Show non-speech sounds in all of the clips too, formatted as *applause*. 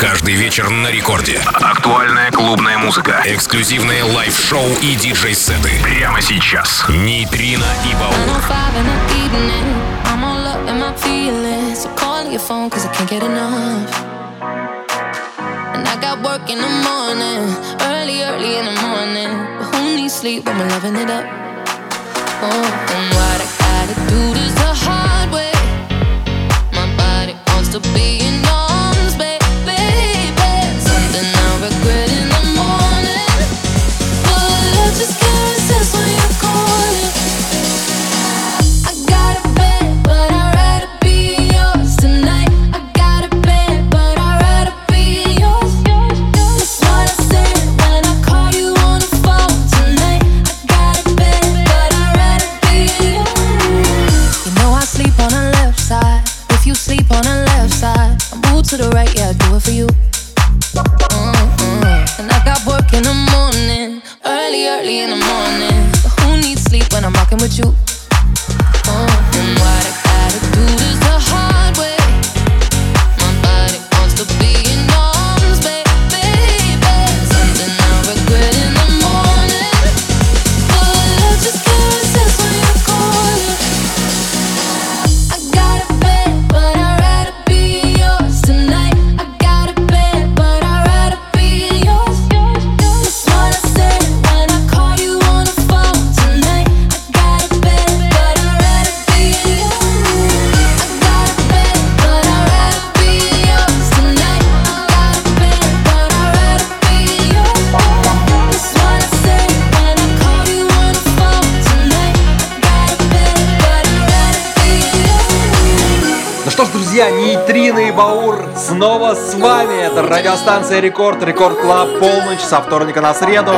Каждый вечер на рекорде. Актуальная клубная музыка. Эксклюзивные лайв-шоу и диджей-сеты. Прямо сейчас. Нейтрино и Баур. And I got work in the morning, early, early in the morning. But who needs sleep when we're loving it up? Oh, and what you. друзья, Нейтрино и Баур снова с вами. Это радиостанция Рекорд, Рекорд Клаб, полночь со вторника на среду.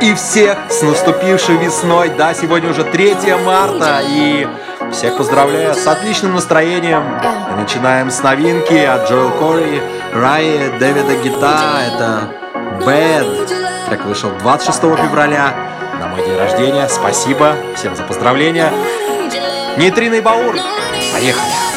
И всех с наступившей весной. Да, сегодня уже 3 марта и всех поздравляю с отличным настроением. И начинаем с новинки от Джоэл Кори, Райи, Дэвида Гита. Это Bad. Трек вышел 26 февраля на мой день рождения. Спасибо всем за поздравления. Нейтриный Баур. Поехали.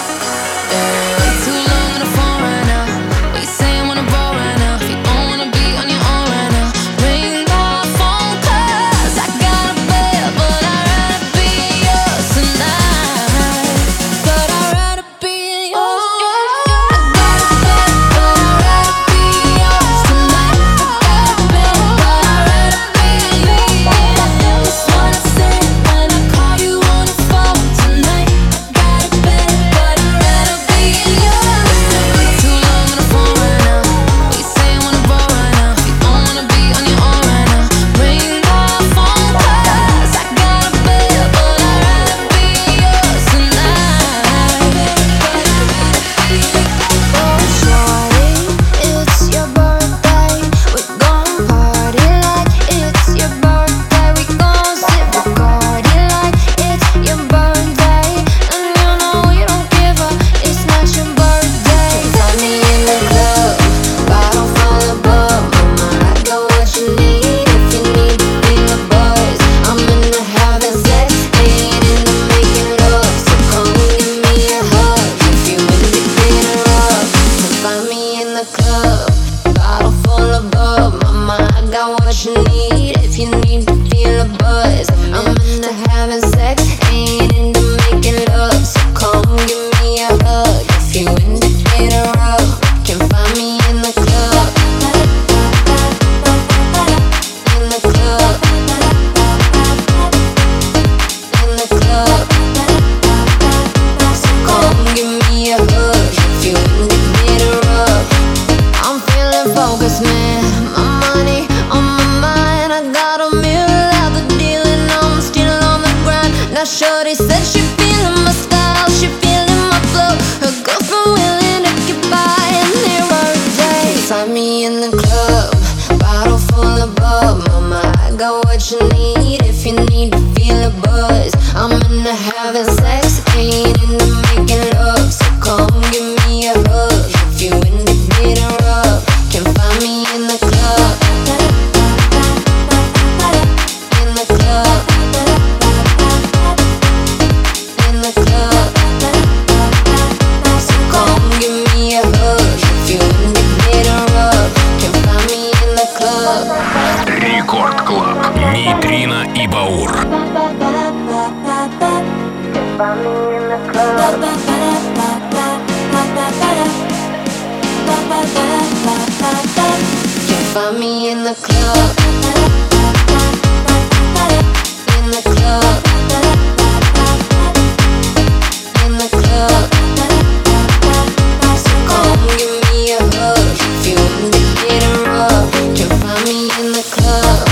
the club.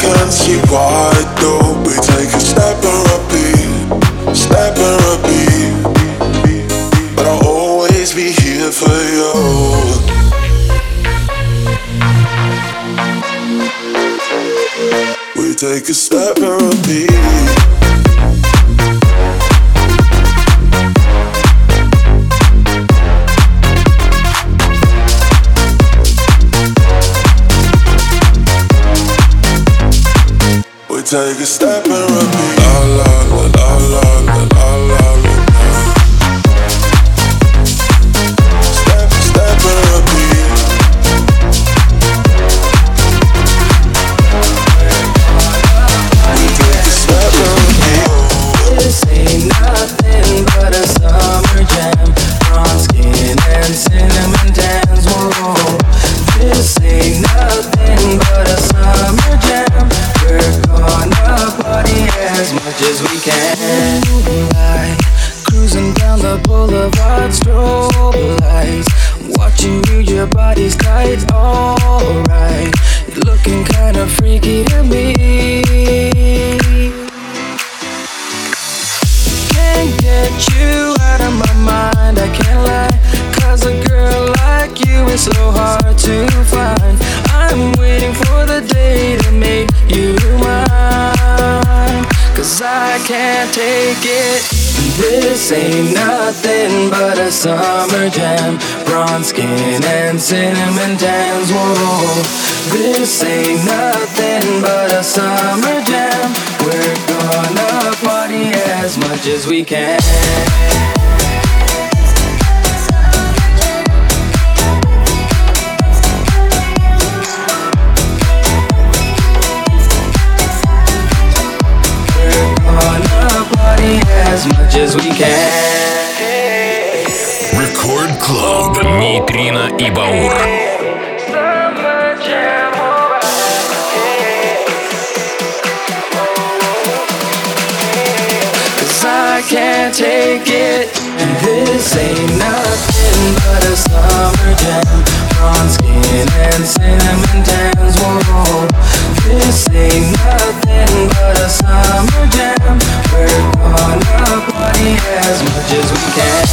Can't see why though Cinnamon dance. Whoa, this ain't nothing but a summer jam. We're gonna party as much as we can. We're gonna party as much as we can Клуб Нейтрино и Баур. Can't take it, and this ain't nothing but a summer jam. Skin and cinnamon tans, whoa. This ain't nothing but a summer jam. We're gonna party as much as we can.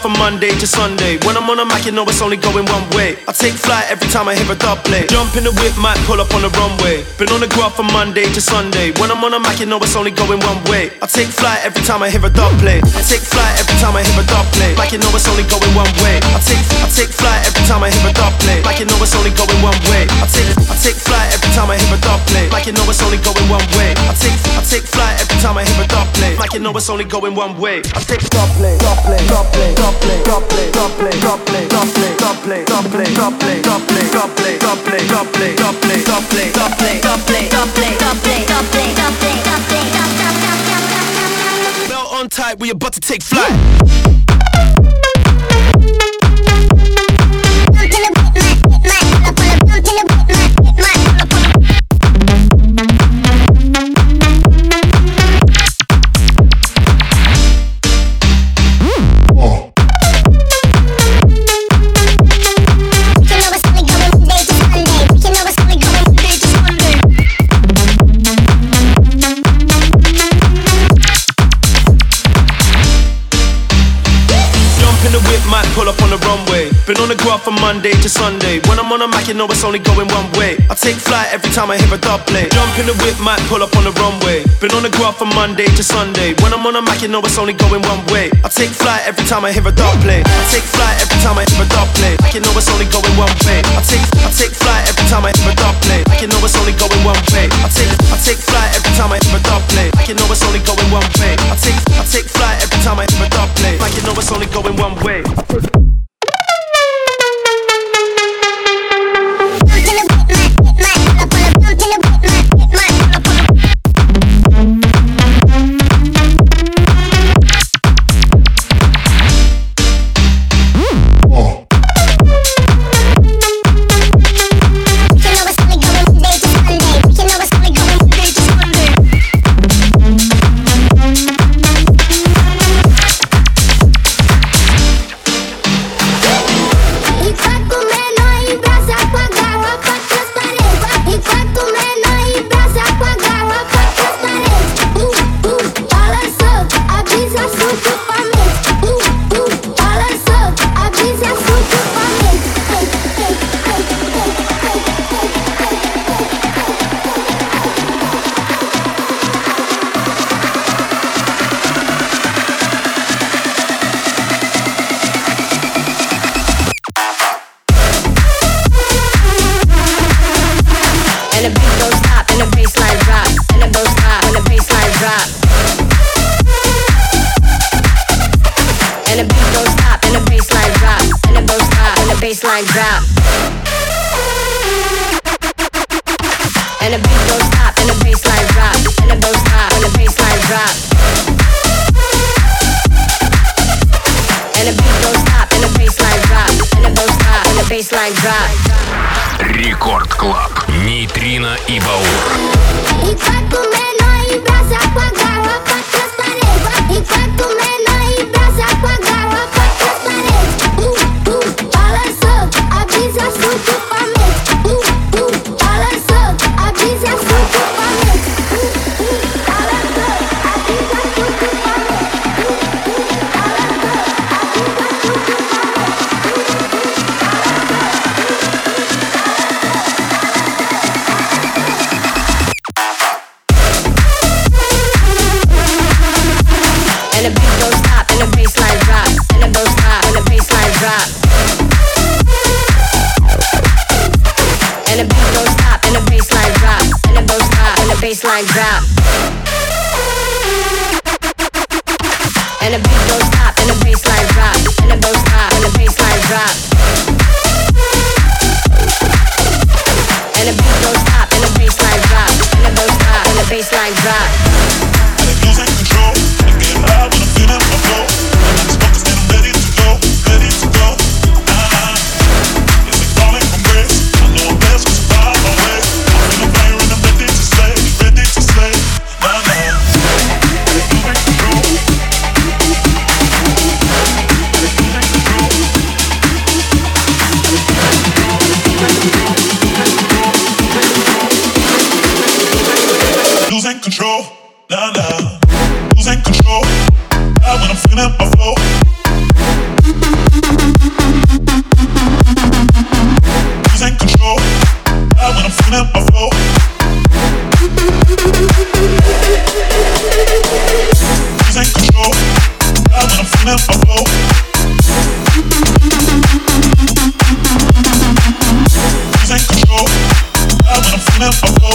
From Monday to Sunday. When I'm on a mic, you know it's only going one way. I take flight every time I hear a dub play. Jump in the whip, might pull up on the runway. Been on the graph from Monday to Sunday. When I'm on a mic, you know it's only going one way. I take flight every time I hear a dub play. I take flight every time I hear a dub play. Like you know it's only going one way. I take I take flight every time I hear a dub play. Like you know it's only going one way. I take I take flight every time I hear a dub play. Like you know it's only going one way. I take I take flight every time I hear a dub play. Like you know it's only going one way. I take stop play, stop play, stop play, stop play, now on tight, we about to take flight. Been on the graph from Monday to Sunday. When I'm on a mic, you know it's only going one way. I take flight every time I hear a dub play. Jump in the whip, might pull up on the runway. Been on the graph from Monday to Sunday. When I'm on a mic, you know it's only going one way. I take flight every time I hear a dub play. I take flight every time I hear a dub play. Like you know it's only going one way. I take I take flight every time I hear a dub play. Like you know it's only going one way. I take I take flight every time I hear a dub play. Like you know it's only going one way. I take I take flight every time I hear a dub play. Like you know it's only going one way. stop. And the beat don't stop, and the bassline drop, and the don't stop, and the bassline drop. And the beat don't stop, and the bassline drop, and the don't stop, and the bassline drop. Рекорд Клаб. Нейтрино и Баур. И как и Música like drop. Losing control. Not when I'm feeling my flow. Losing control. Not when I'm feeling my flow. Losing control. Not when I'm feeling my flow. Losing control. Not when I'm feeling my flow.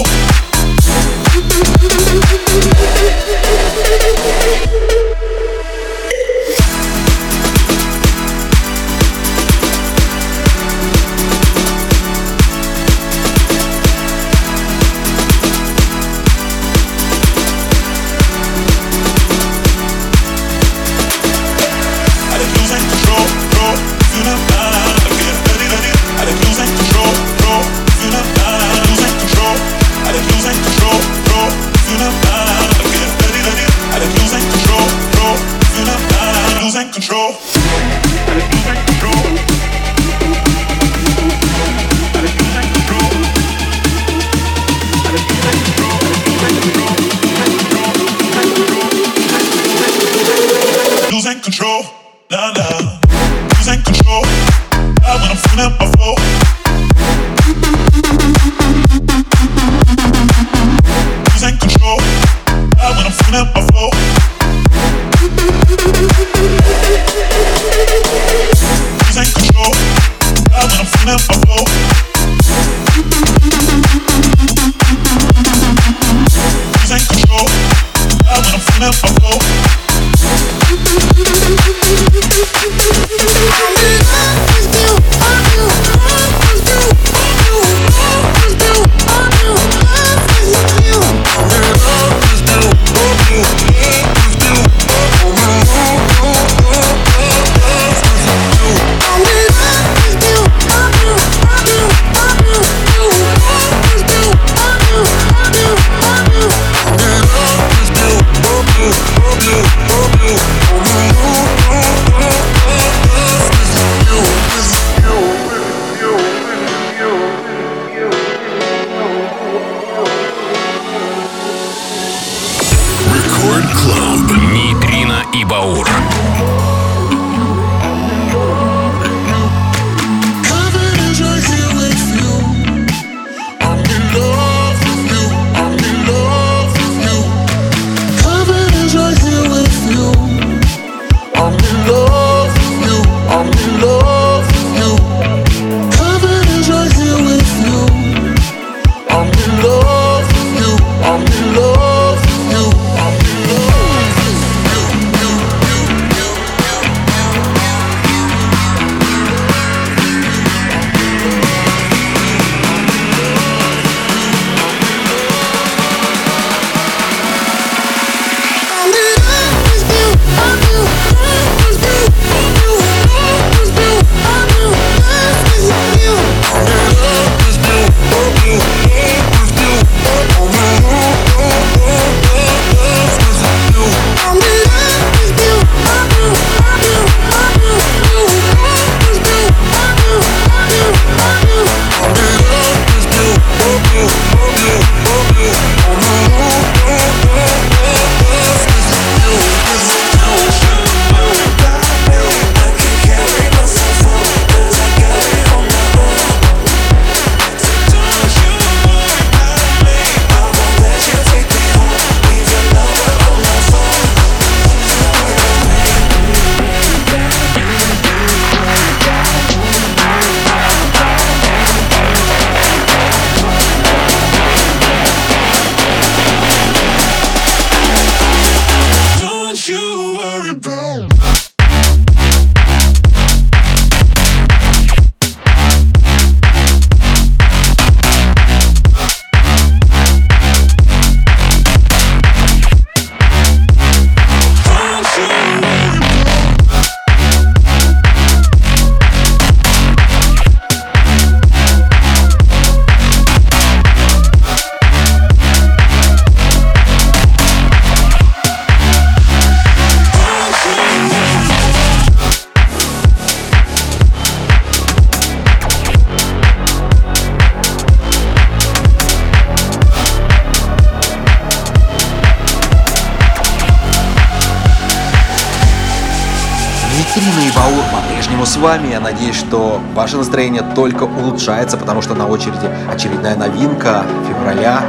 Ваше настроение только улучшается, потому что на очереди очередная новинка февраля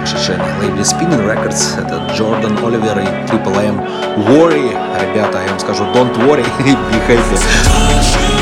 вышедшая на лейбле Spinning Records. Это Джордан Оливер и Triple M. Worry. Ребята, я вам скажу, don't worry, *laughs* be happy.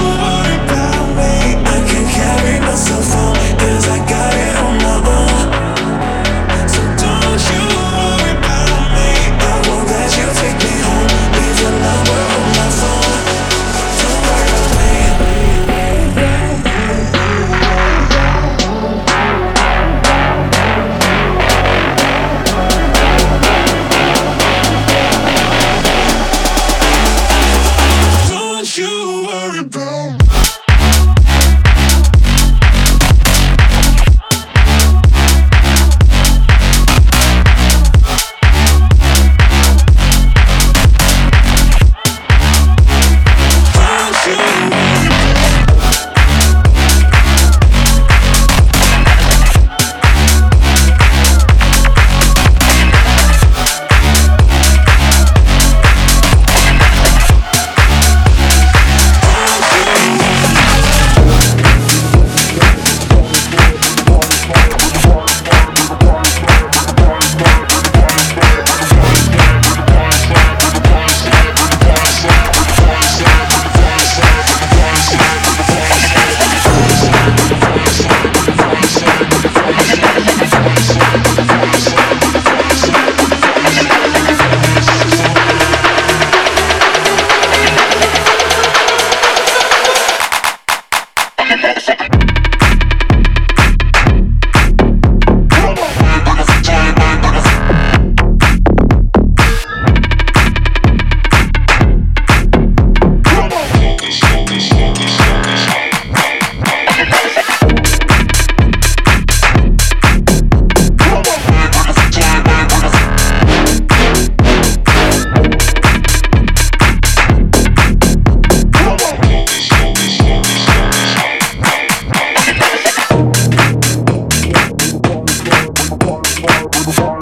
We'll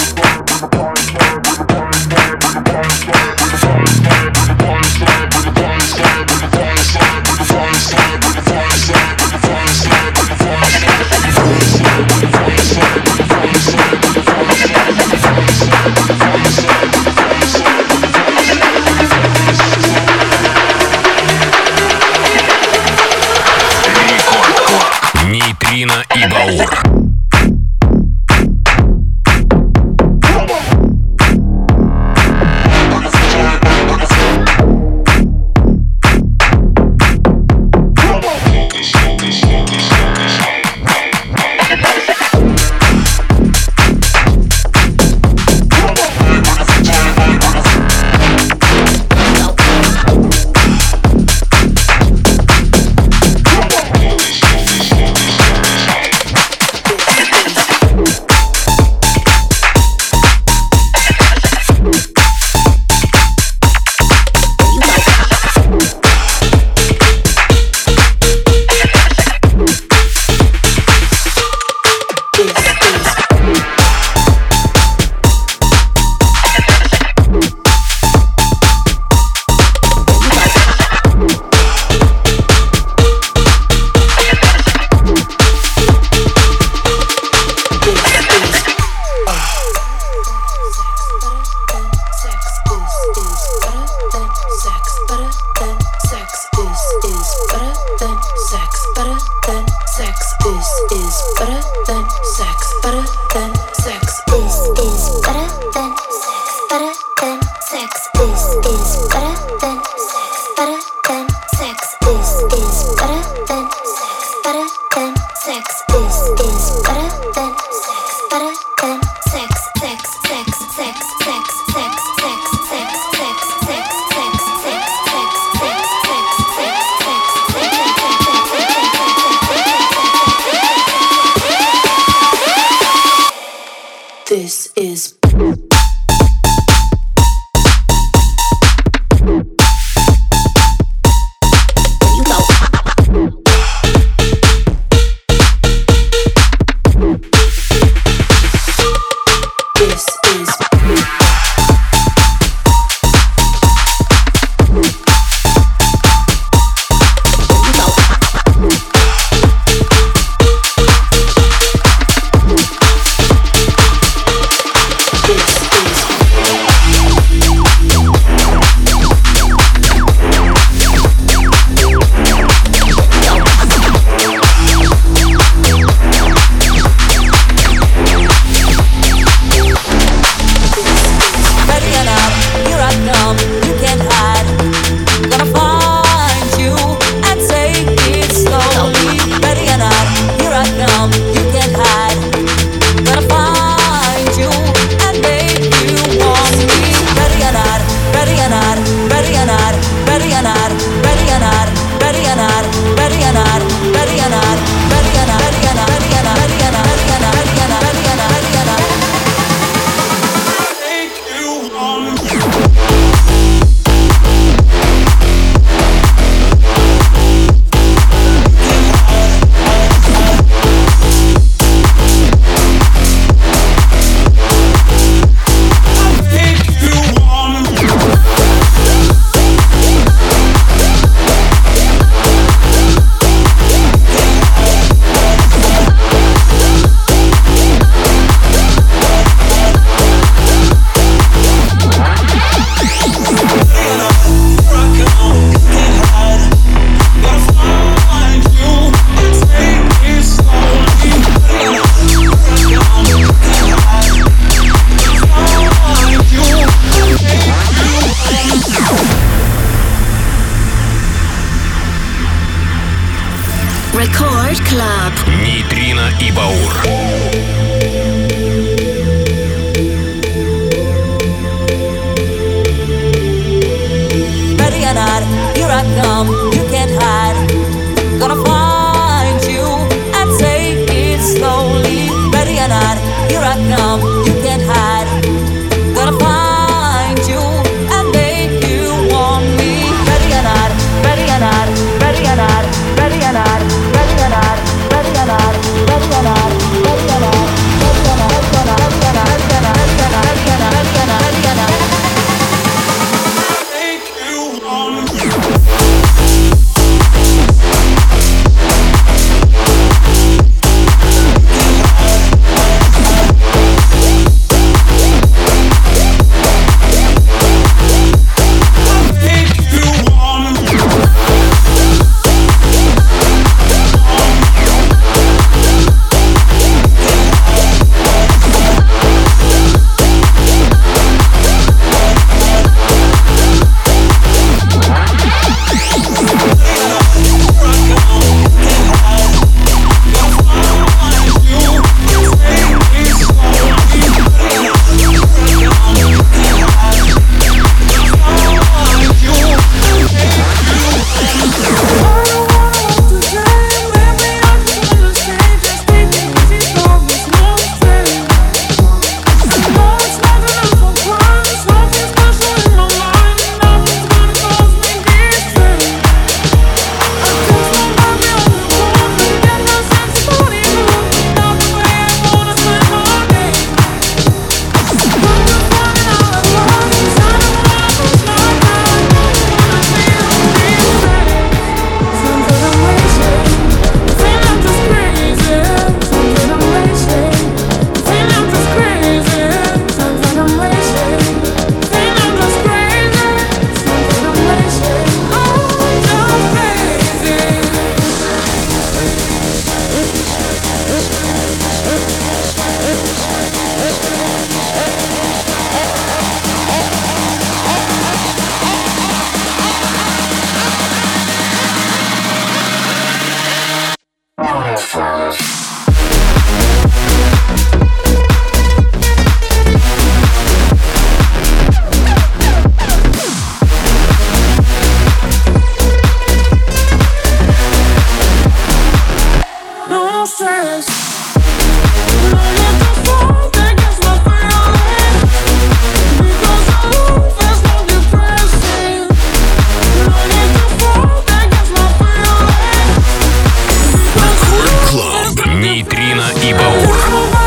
Нейтрино и Баур.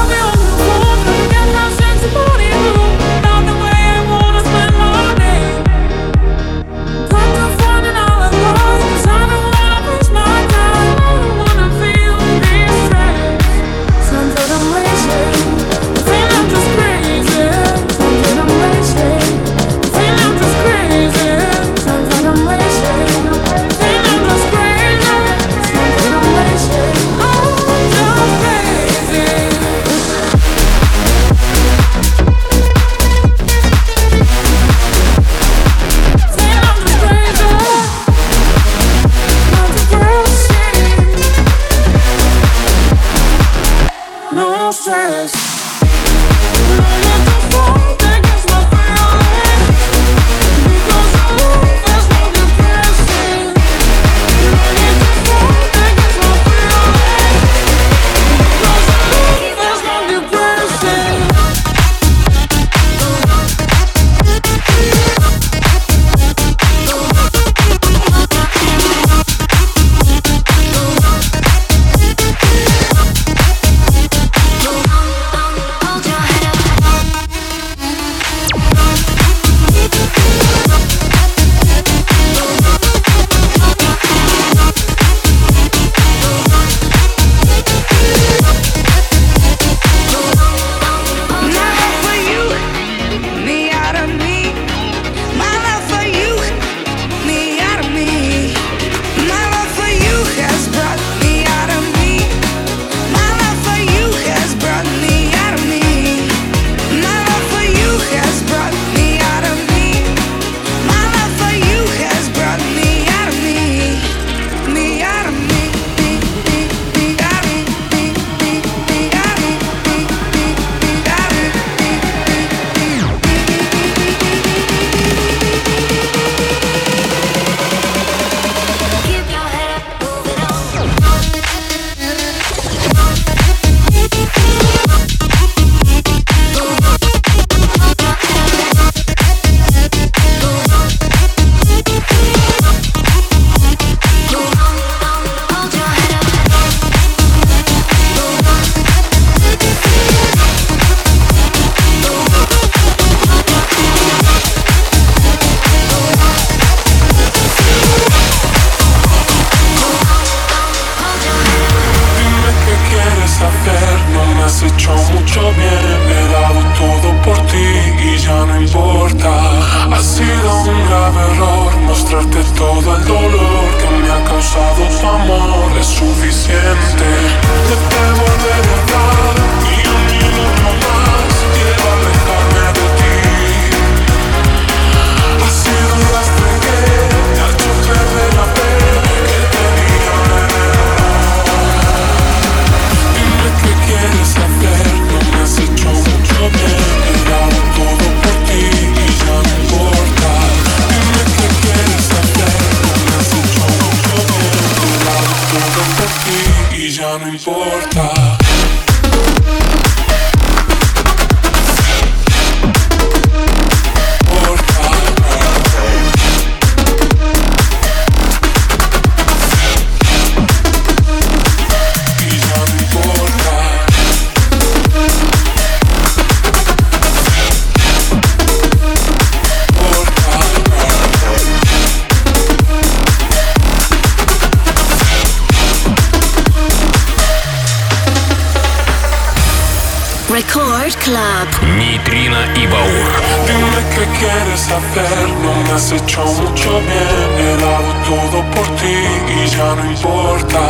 Club. Нейтрино и Баур. Dime que quieres hacerlo, me has hecho mucho bien. He dado todo por ti y ya no importa.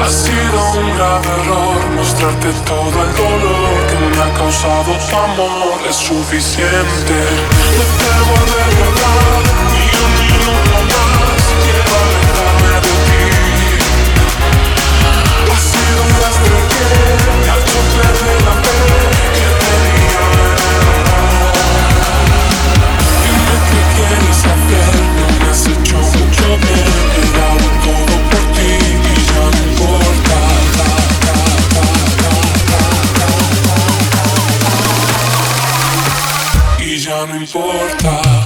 Ha sido un grave error mostrarte todo el dolor que me ha causado tu amor. Es suficiente. Me debo de verdad y un minuto más. Quiero alejarme de ti. Ha sido un despertar, ya yo não importa.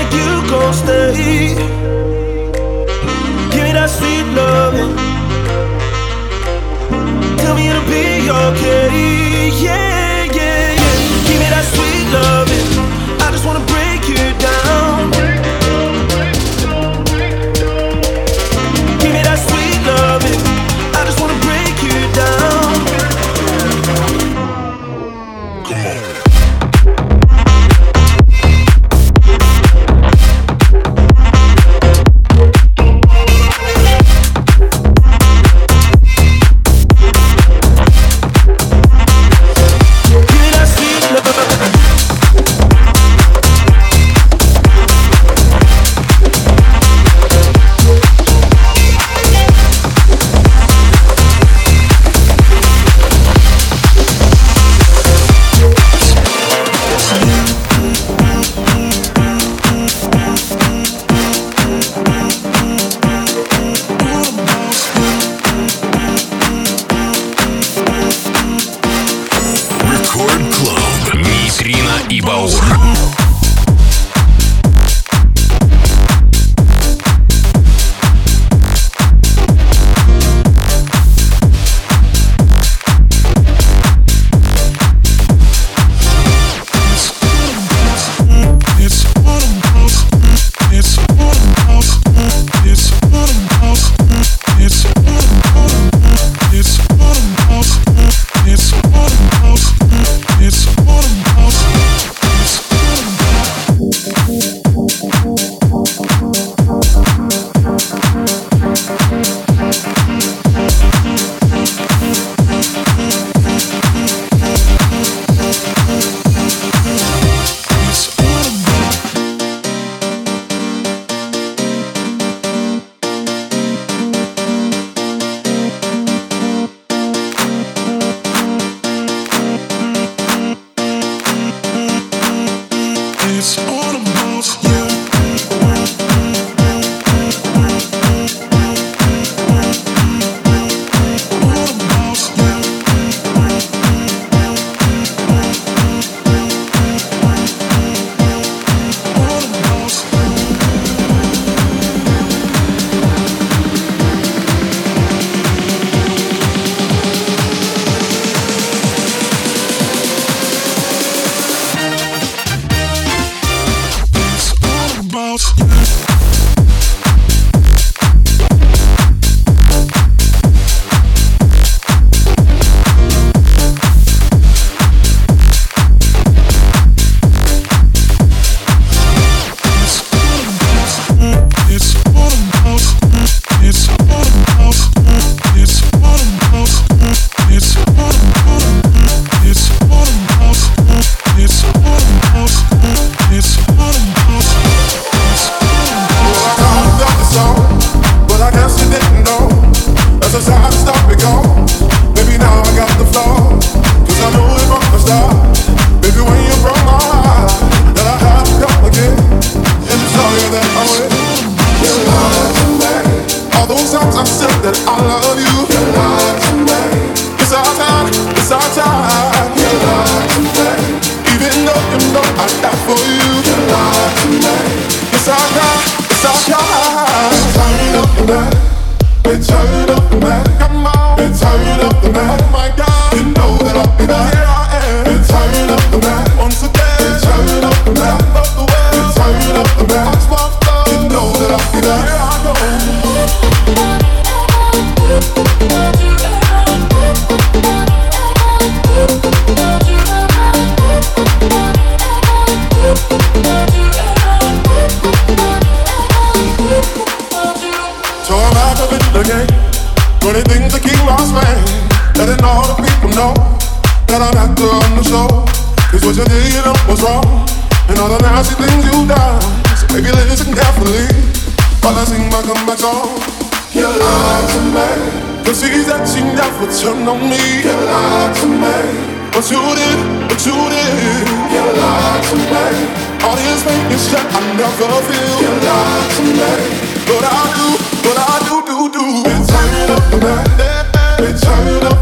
make you go stay. Give me that sweet loving. Tell me it'll be okay. Yeah, yeah, yeah. Give me that sweet love. We're turning. would turn on me. You lied to me. But you did, but you did. You lied to me. All this things that I never feel. You lied to me. But I do, but I do, do, do. Been tired of the. Been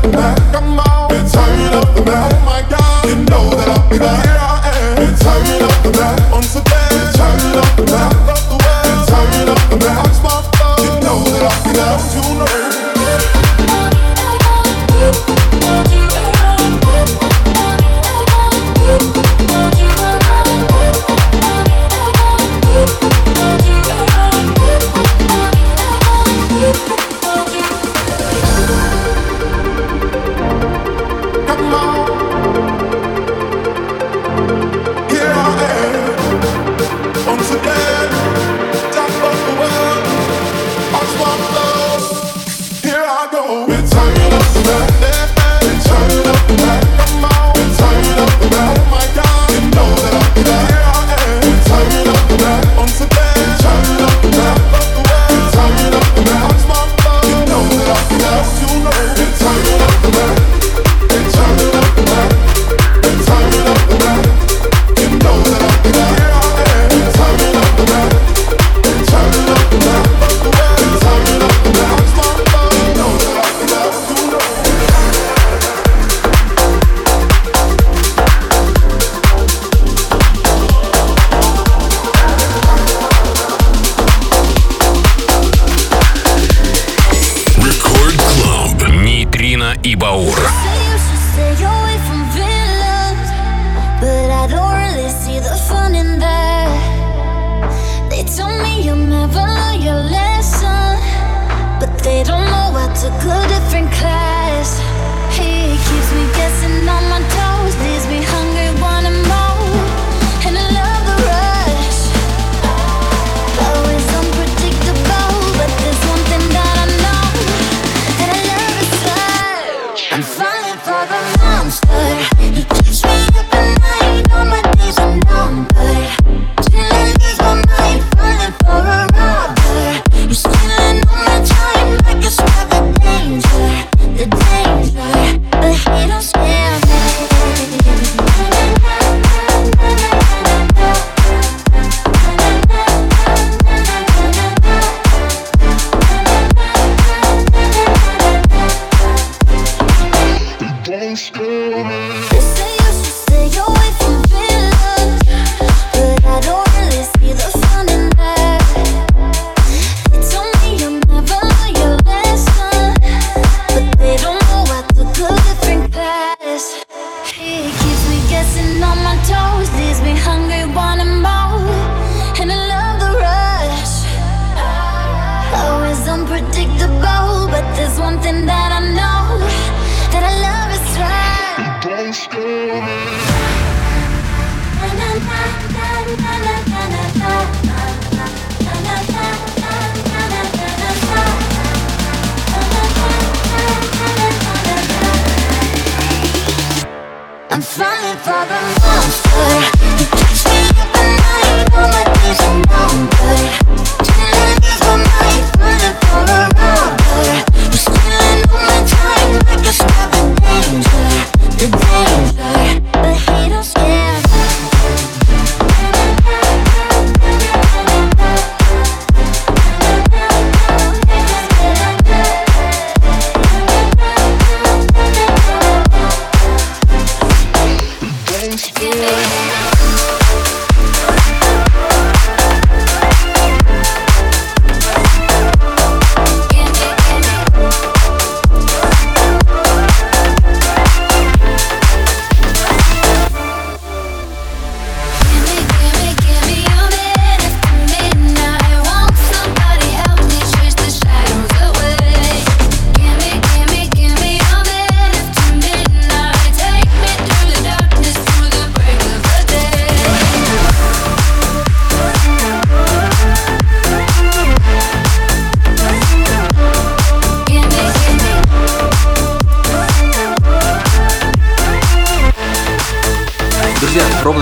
the night. Come on. Been tired the night. Oh my God. You know that I'll be back. Here I am. Been tired up the night. Once again. Been tired up the night. Love the world. Been tired up the night. You know that I'll be back. You know. go. It's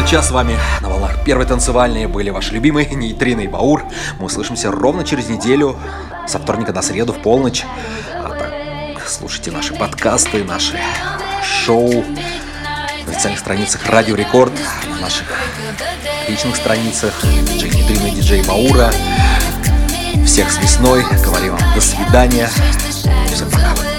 час с вами на волнах первой танцевальные были ваши любимые Нейтрина и Баур. Мы услышимся ровно через неделю, со вторника до среду в полночь. А так, слушайте наши подкасты, наши шоу на официальных страницах Радио Рекорд, на наших личных страницах Диджей Нейтрина и Диджей Баура. Всех с весной. Говорим вам до свидания. Всем пока.